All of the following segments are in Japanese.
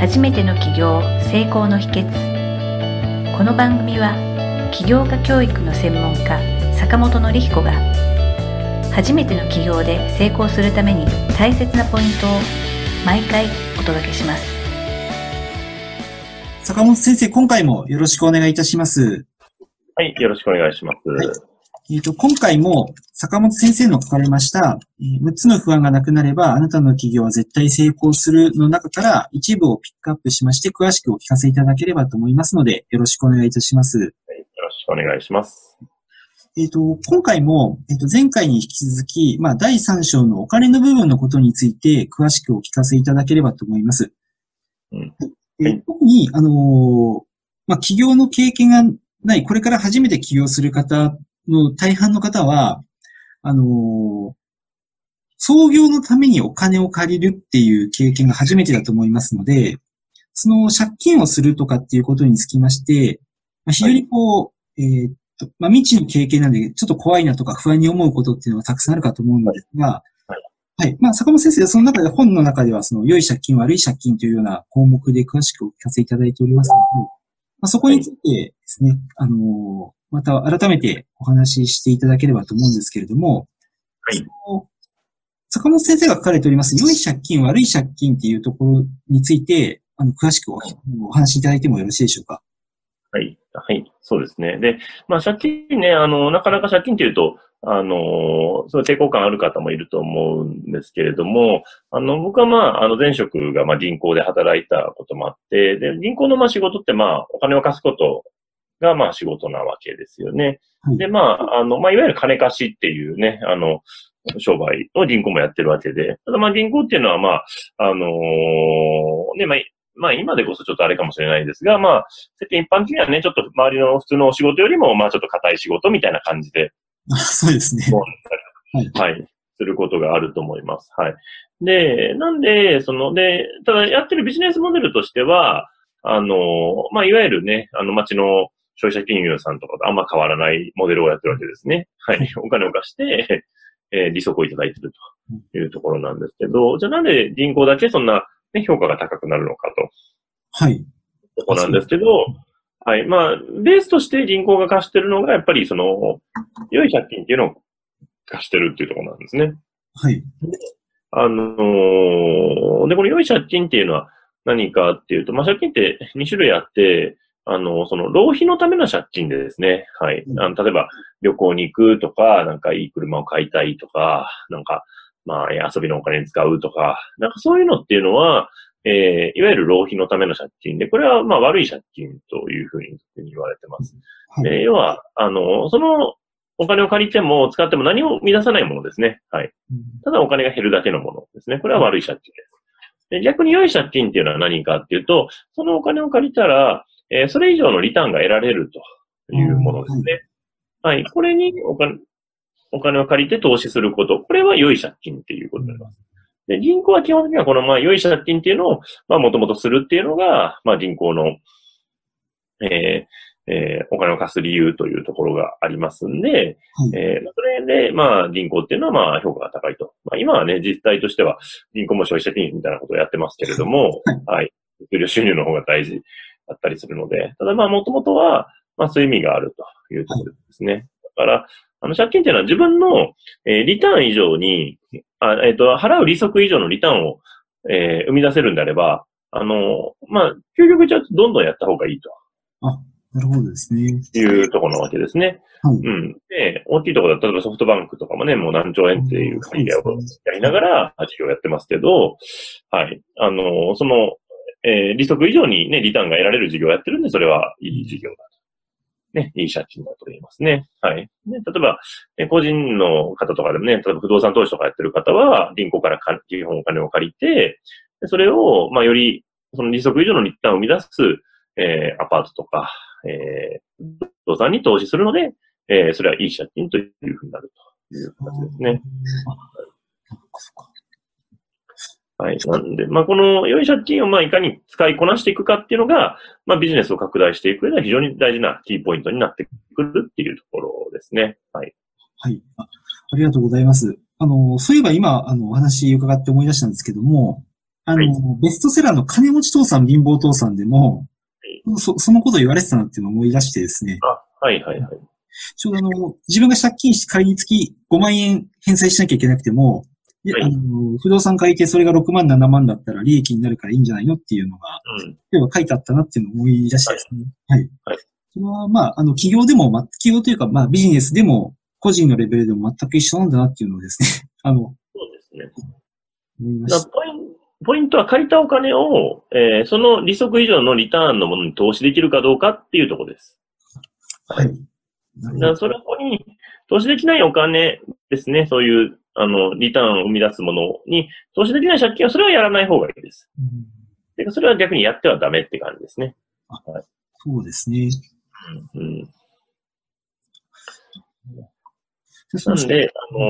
初めての起業成功の秘訣この番組は起業家教育の専門家坂本典彦が初めての起業で成功するために大切なポイントを毎回お届けします坂本先生、今回もよろしくお願いいたします。はい、よろしくお願いします。はいえっ、と、今回も坂本先生の書かれました、えー6つの不安がなくなれば、あなたの企業は絶対成功するの中から一部をピックアップしまして、詳しくお聞かせいただければと思いますので、よろしくお願いいたします。はいよろしくお願いします。えっ、と、今回も、えっ、と、前回に引き続き、まあ、第3章のお金の部分のことについて、詳しくお聞かせいただければと思います。うんえーはい特に、あのーまあ、起業の経験がない、これから初めて起業する方の大半の方は、あのー創業のためにお金を借りるっていう経験が初めてだと思いますので、その借金をするとかっていうことにつきまして、まあ、非常にこう、えっと、まあ、未知の経験なんで、ちょっと怖いなとか不安に思うことっていうのはたくさんあるかと思うんですが、はい。まあ、坂本先生、その中で、本の中では、その、良い借金、悪い借金というような項目で詳しくお聞かせいただいておりますので、まあ、そこについてですね、あのーまた改めてお話ししていただければと思うんですけれども、はい坂本先生が書かれております、良い借金、悪い借金っていうところについて、あの、詳しくおお話しいただいてもよろしいでしょうか？はい。はい。そうですね。で、まあ、借金ね、あの、なかなか借金っていうと、あの、そう抵抗感ある方もいると思うんですけれども、あの、僕はまあ、あの、前職がまあ銀行で働いたこともあって、で、銀行のまあ仕事ってまあ、お金を貸すことがまあ仕事なわけですよね。はいで、まあ、あの、まあ、いわゆる金貸しっていうね、あの、商売を銀行もやってるわけで、ただまあ銀行っていうのはまあ、あのね、まあ、まあ今でこそちょっとあれかもしれないですが、まあ、一般的にはね、ちょっと周りの普通のお仕事よりも、まあちょっと硬い仕事みたいな感じで、あ そうですね。はい、はい、することがあると思います。はい。で、なんで、その、で、ただやってるビジネスモデルとしては、あの、まあいわゆるね、あの街の消費者金融さんとかとあんま変わらないモデルをやってるわけですね。はい。お金を貸して、えー利息をいただいているというところなんですけど、じゃあなんで銀行だけそんな、ね、評価が高くなるのかと。はい。とこなんですけど、はい。まあ、ベースとして銀行が貸してるのが、やっぱりその、良い借金っていうのを貸してるっていうところなんですね。はい。あのーで、この良い借金っていうのは何かっていうと、まあ、借金って2種類あって、あの、その、浪費のための借金でですね、はい。あの例えば、旅行に行くとか、なんかいい車を買いたいとか、なんか、まあ、え遊びのお金に使うとか、なんかそういうのっていうのは、えーいわゆる浪費のための借金で、これはまあ悪い借金というふうに言われてます。はい。で要は、あの、そのお金を借りても使っても何も生み出さないものですね。はい。ただお金が減るだけのものですね。これは悪い借金です。で逆に良い借金っていうのは何かっていうと、そのお金を借りたら、えーそれ以上のリターンが得られるというものですね。はい。これにお金、お金を借りて投資すること。これは良い借金っていうことになります。で、銀行は基本的にはこの、まあ、良い借金っていうのを、まあ、もともとするっていうのが、まあ、銀行の、えーえーお金を貸す理由というところがありますんで、はいえーそれで、まあ、銀行っていうのは、まあ、評価が高いと。まあ、今はね、実態としては、銀行も消費者金融みたいなことをやってますけれども、はい。給料収入の方が大事だったりするので、ただまあ、もともとは、まあ、そういう意味があるというところですね。だから、あの、借金っていうのは自分の、えーリターン以上に、あえっ、と、払う利息以上のリターンを、えー生み出せるんであれば、あの、まあ、究極じゃどんどんやった方がいいとなるほどですね。いうところなわけですね。はい。うん。で、大きいところだと、例えばソフトバンクとかもね、もう何兆円っていう会議をやりながら、事業をやってますけど、はい。あの、その、えー利息以上にね、リターンが得られる事業をやってるんで、それはいい事業だと。ね、いい借金だと言いますね。はい。で例えば、ね個人の方とかでもね、例えば不動産投資とかやってる方は、銀行から基本お金を借りて、でそれを、まあ、より、その利息以上のリターンを生み出す、えーアパートとか、えー不動産に投資するので、えーそれはいい借金というふうになるという形ですね。あ。そっかそっかはい。なんで、まあ、この良い借金をまあいかに使いこなしていくかっていうのが、まあ、ビジネスを拡大していく上では非常に大事なキーポイントになってくるっていうところですね。はい。はい。あありがとうございます。あの、そういえば今、あの、お話伺って思い出したんですけども、あの、ベストセラーの金持ち父さん、貧乏父さんでも、そそのことを言われてたなっていうのを思い出してですね。あ、はいはいはい。ちょうどあの、自分が借金して仮につき5万円返済しなきゃいけなくても、いやはいあの不動産買いてそれが6万、7万だったら利益になるからいいんじゃないのっていうのが、うん。要は書いてあったなっていうのを思い出してですね。はい。はいそれは、まあ、あの、企業でも、ま、企業というか、まあ、ビジネスでも、個人のレベルでも全く一緒なんだなっていうのをですね、あの、そうですね。思いました。ポインポイントは借りたお金を、えーその利息以上のリターンのものに投資できるかどうかっていうところです。はい。それこに投資できないお金ですね。そういう、あの、リターンを生み出すものに投資できない借金はそれはやらない方がいいです。うんでそれは逆にやってはダメって感じですね。そうですね。うん。でそのなんで、あの、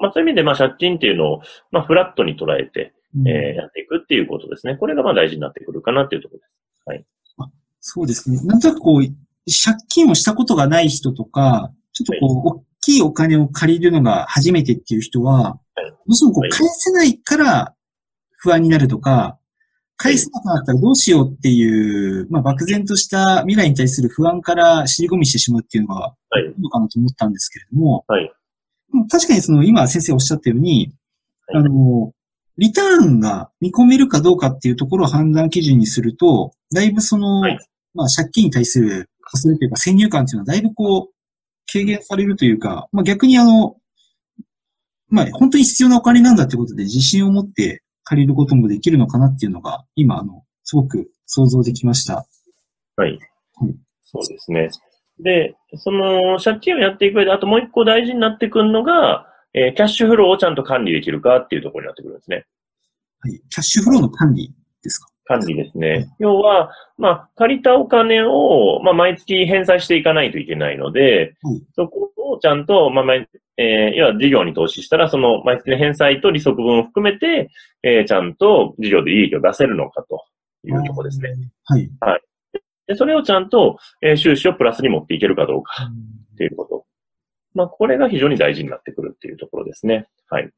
まあ、そういう意味で、まあ、借金っていうのを、まあ、フラットに捉えて、うんえーやっていくっていうことですね。これがまあ大事になってくるかなっていうところです。そうですね。なんとなくこう、借金をしたことがない人とか、ちょっとこう、大きいお金を借りるのが初めてっていう人は、はい。どうしてもこう、はい返せないから不安になるとか、返せなくなったらどうしようっていう、まあ、漠然とした未来に対する不安から尻込みしてしまうっていうのが、はい。いいのかなと思ったんですけれども、はい。確かにその、今先生おっしゃったように、はい。あの、リターンが見込めるかどうかっていうところを判断基準にすると、だいぶその、はい。まあ借金に対する、それというか先入観っていうのはだいぶこう、軽減されるというか、まあ逆にあの、まあ本当に必要なお金なんだってことで自信を持って借りることもできるのかなっていうのが、今あの、すごく想像できました。はいうん。そうですね。で、その借金をやっていく上で、あともう一個大事になってくるのが、えーキャッシュフローをちゃんと管理できるかっていうところになってくるんですね。はい。キャッシュフローの管理ですか？管理ですね。要は、まあ、借りたお金を、まあ、毎月返済していかないといけないので、はいそこをちゃんと、まあ、毎えー要は事業に投資したら、その毎月の返済と利息分を含めて、えーちゃんと事業で利益を出せるのかというところですね。。はい。で、それをちゃんと、えー収支をプラスに持っていけるかどうかっていうこと。まあ、これが非常に大事になってくるっていうところですね。はい。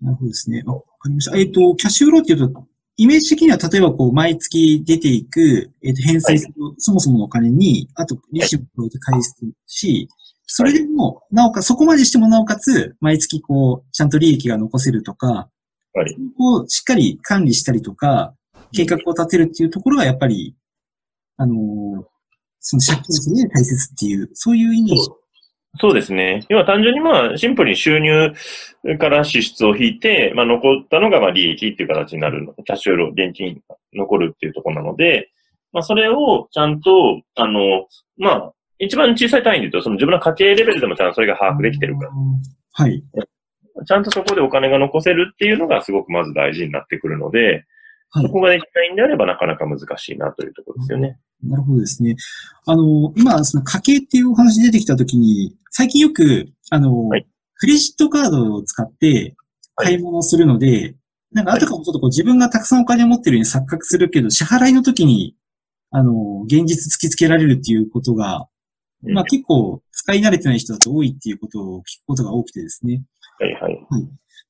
なるほどですね。あわかりました。えっ、と、キャッシュフローっていうと、イメージ的には例えばこう、毎月出ていく、えっ、と、返済する、そもそものお金に、あと、利子も加えて返すし、それでも、なおかつ、そこまでしてもなおかつ、毎月こう、ちゃんと利益が残せるとか、はい。こう、しっかり管理したりとか、計画を立てるっていうところがやっぱり、あのーその借金する上で大切っていう、そういうイメージ。そうですね。要は単純にまあ、シンプルに収入から支出を引いて、まあ残ったのがまあ利益っていう形になるの。キャッシュフロー、現金が残るっていうところなので、まあそれをちゃんと、あの、まあ、一番小さい単位で言うと、その自分の家計レベルでもちゃんとそれが把握できてるから、はい。ちゃんとそこでお金が残せるっていうのがすごくまず大事になってくるので、はいそこができないんであればなかなか難しいなというところですよね。なるほどですね。あの、今、その家計っていうお話出てきたときに、最近よく、あの、はいクレジットカードを使って買い物をするので、なんかあたかもちょっとこう自分がたくさんお金を持ってるように錯覚するけど、支払いの時に、あの、現実突きつけられるっていうことが、うんまあ結構使い慣れてない人だと多いっていうことを聞くことが多くてですね。はいはい。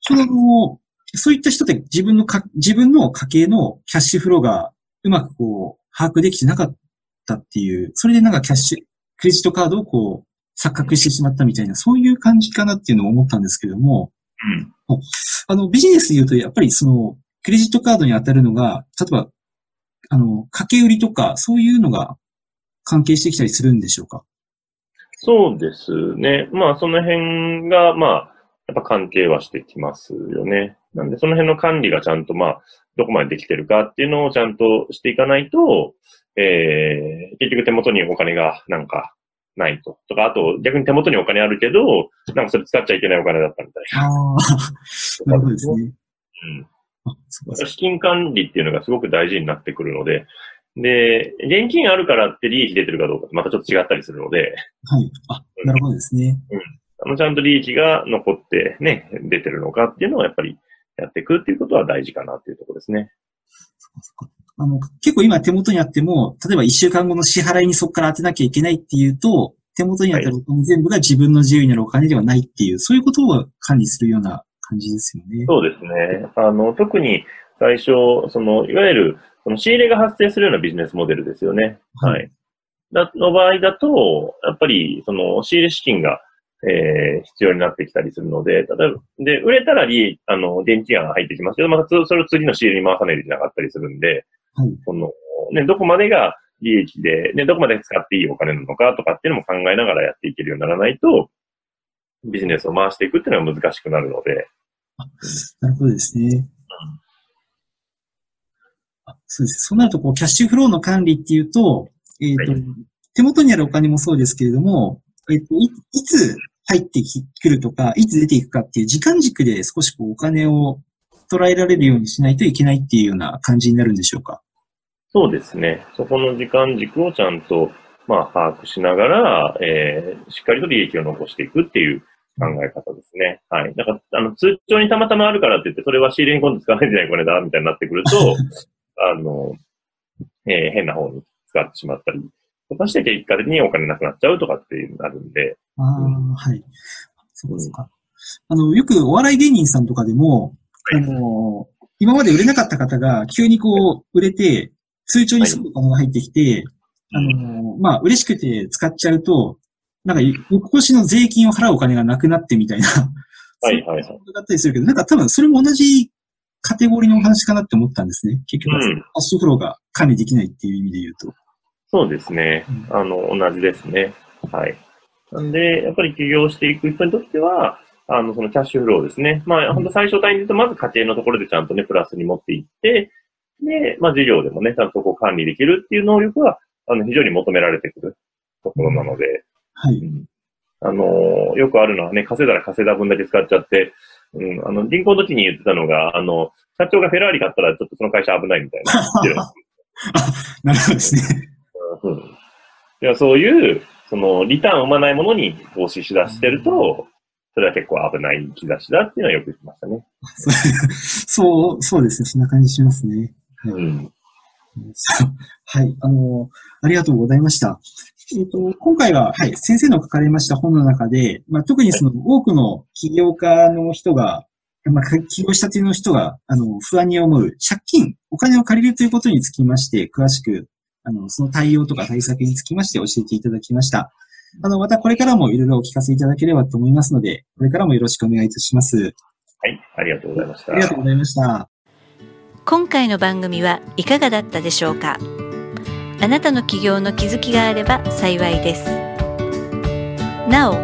ちょうどそういった人って自分のか、自分の家計のキャッシュフローがうまくこう、把握できてなかったっていう、それでなんかキャッシュ、クレジットカードをこう、錯覚してしまったみたいな、そういう感じかなっていうのを思ったんですけども、うん。あの、ビジネスで言うと、やっぱりその、クレジットカードに当たるのが、例えば、あの、掛け売りとか、そういうのが関係してきたりするんでしょうか？そうですね。まあ、その辺が、まあ、やっぱ関係はしてきますよね。なんで、その辺の管理がちゃんと、まあ、どこまでできてるかっていうのをちゃんとしていかないと、えー、結局手元にお金がなんかないと。とか、あと逆に手元にお金あるけど、なんかそれ使っちゃいけないお金だったみたいああ、なるほどですね。な。あ、そううん。か資金管理っていうのがすごく大事になってくるので、で、現金あるからって利益出てるかどうかとまたちょっと違ったりするので、はい。あ、なるほどですね。あの、ちゃんと利益が残ってね、出てるのかっていうのをやっぱりやっていくっていうことは大事かなっていうところですね。あの、結構今手元にあっても、例えば一週間後の支払いにそこから当てなきゃいけないっていうと、手元にあったお金全部が自分の自由になるお金ではないっていう、そういうことを管理するような感じですよね。そうですね。あの、特に、最初、その、いわゆる、その仕入れが発生するようなビジネスモデルですよね。はいはい。だの場合だと、やっぱり、その、仕入れ資金が、えー必要になってきたりするので、例えば、で、売れたら利益、あの、現金が入ってきますけど、またつそれを次の仕入れに回さないといけなかったりするんで、はい。その、ね、どこまでが利益で、ね、どこまで使っていいお金なのかとかっていうのも考えながらやっていけるようにならないと、ビジネスを回していくっていうのは難しくなるので、なるほどですね。あそうです。そうなると、こう、キャッシュフローの管理っていうと、えっ、と、はい手元にあるお金もそうですけれども、えっ、とい、いつ入ってきくるとか、いつ出ていくかっていう時間軸で少しこう、お金を捉えられるようにしないといけないっていうような感じになるんでしょうか？そうですね。そこの時間軸をちゃんと、まあ、把握しながら、えー、しっかりと利益を残していくっていう考え方ですね。はい。だから、あの、通帳にたまたまあるからって言って、それは仕入れに今度使わないといけないこれだ、みたいになってくると、あの、えー変な方に使ってしまったり、とかして結果的にお金なくなっちゃうとかっていうのがあるんで、ああ、はい。そうですか。あの、よくお笑い芸人さんとかでも、あの、今まで売れなかった方が急にこう、売れて、通帳にすぐお金が入ってきて、あの、まあ、嬉しくて使っちゃうと、なんか、翌年の税金を払うお金がなくなってみたいな、はいはいはいだったりするけど、なんか多分それも同じカテゴリーのお話かなって思ったんですね。結局は、うんキャッシュフローが管理できないっていう意味で言うと。そうですね。うんあの、同じですね。はい。なんで、やっぱり起業していく人にとっては、あの、そのキャッシュフローですね。まあ、本当最初単に言うと、まず家庭のところでちゃんとね、プラスに持っていって、で、まあ、事業でもね、ちゃんとこう管理できるっていう能力は、あの、非常に求められてくるところなので、はい。うん。あのーよくあるのはね、稼いだら稼いだ分だけ使っちゃって、うん、あの、銀行の時に言ってたのが、あの、社長がフェラーリ買ったらちょっとその会社危ないみたいな。言ってるんですなるほどですね。うん。いやそういう、その、リターンを生まないものに投資しだしてると、それは結構危ない兆しだっていうのはよく言ってましたね。そう、そうですね。そんな感じしますね。はい。うん。はい。あの、ありがとうございました。えっ、と、今回は、はい、先生の書かれました本の中で、まあ、特にその多くの起業家の人が、まあ、起業したての人が、あの、不安に思う借金、お金を借りるということにつきまして、詳しく、あの、その対応とか対策につきまして教えていただきました。あの、またこれからもいろいろお聞かせいただければと思いますので、これからもよろしくお願いいたします。はい、ありがとうございました。ありがとうございました。今回の番組はいかがだったでしょうか？あなたの起業の気づきがあれば幸いですなお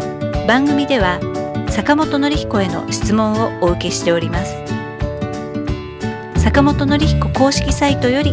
番組では坂本典彦への質問をお受けしております坂本典彦公式サイトより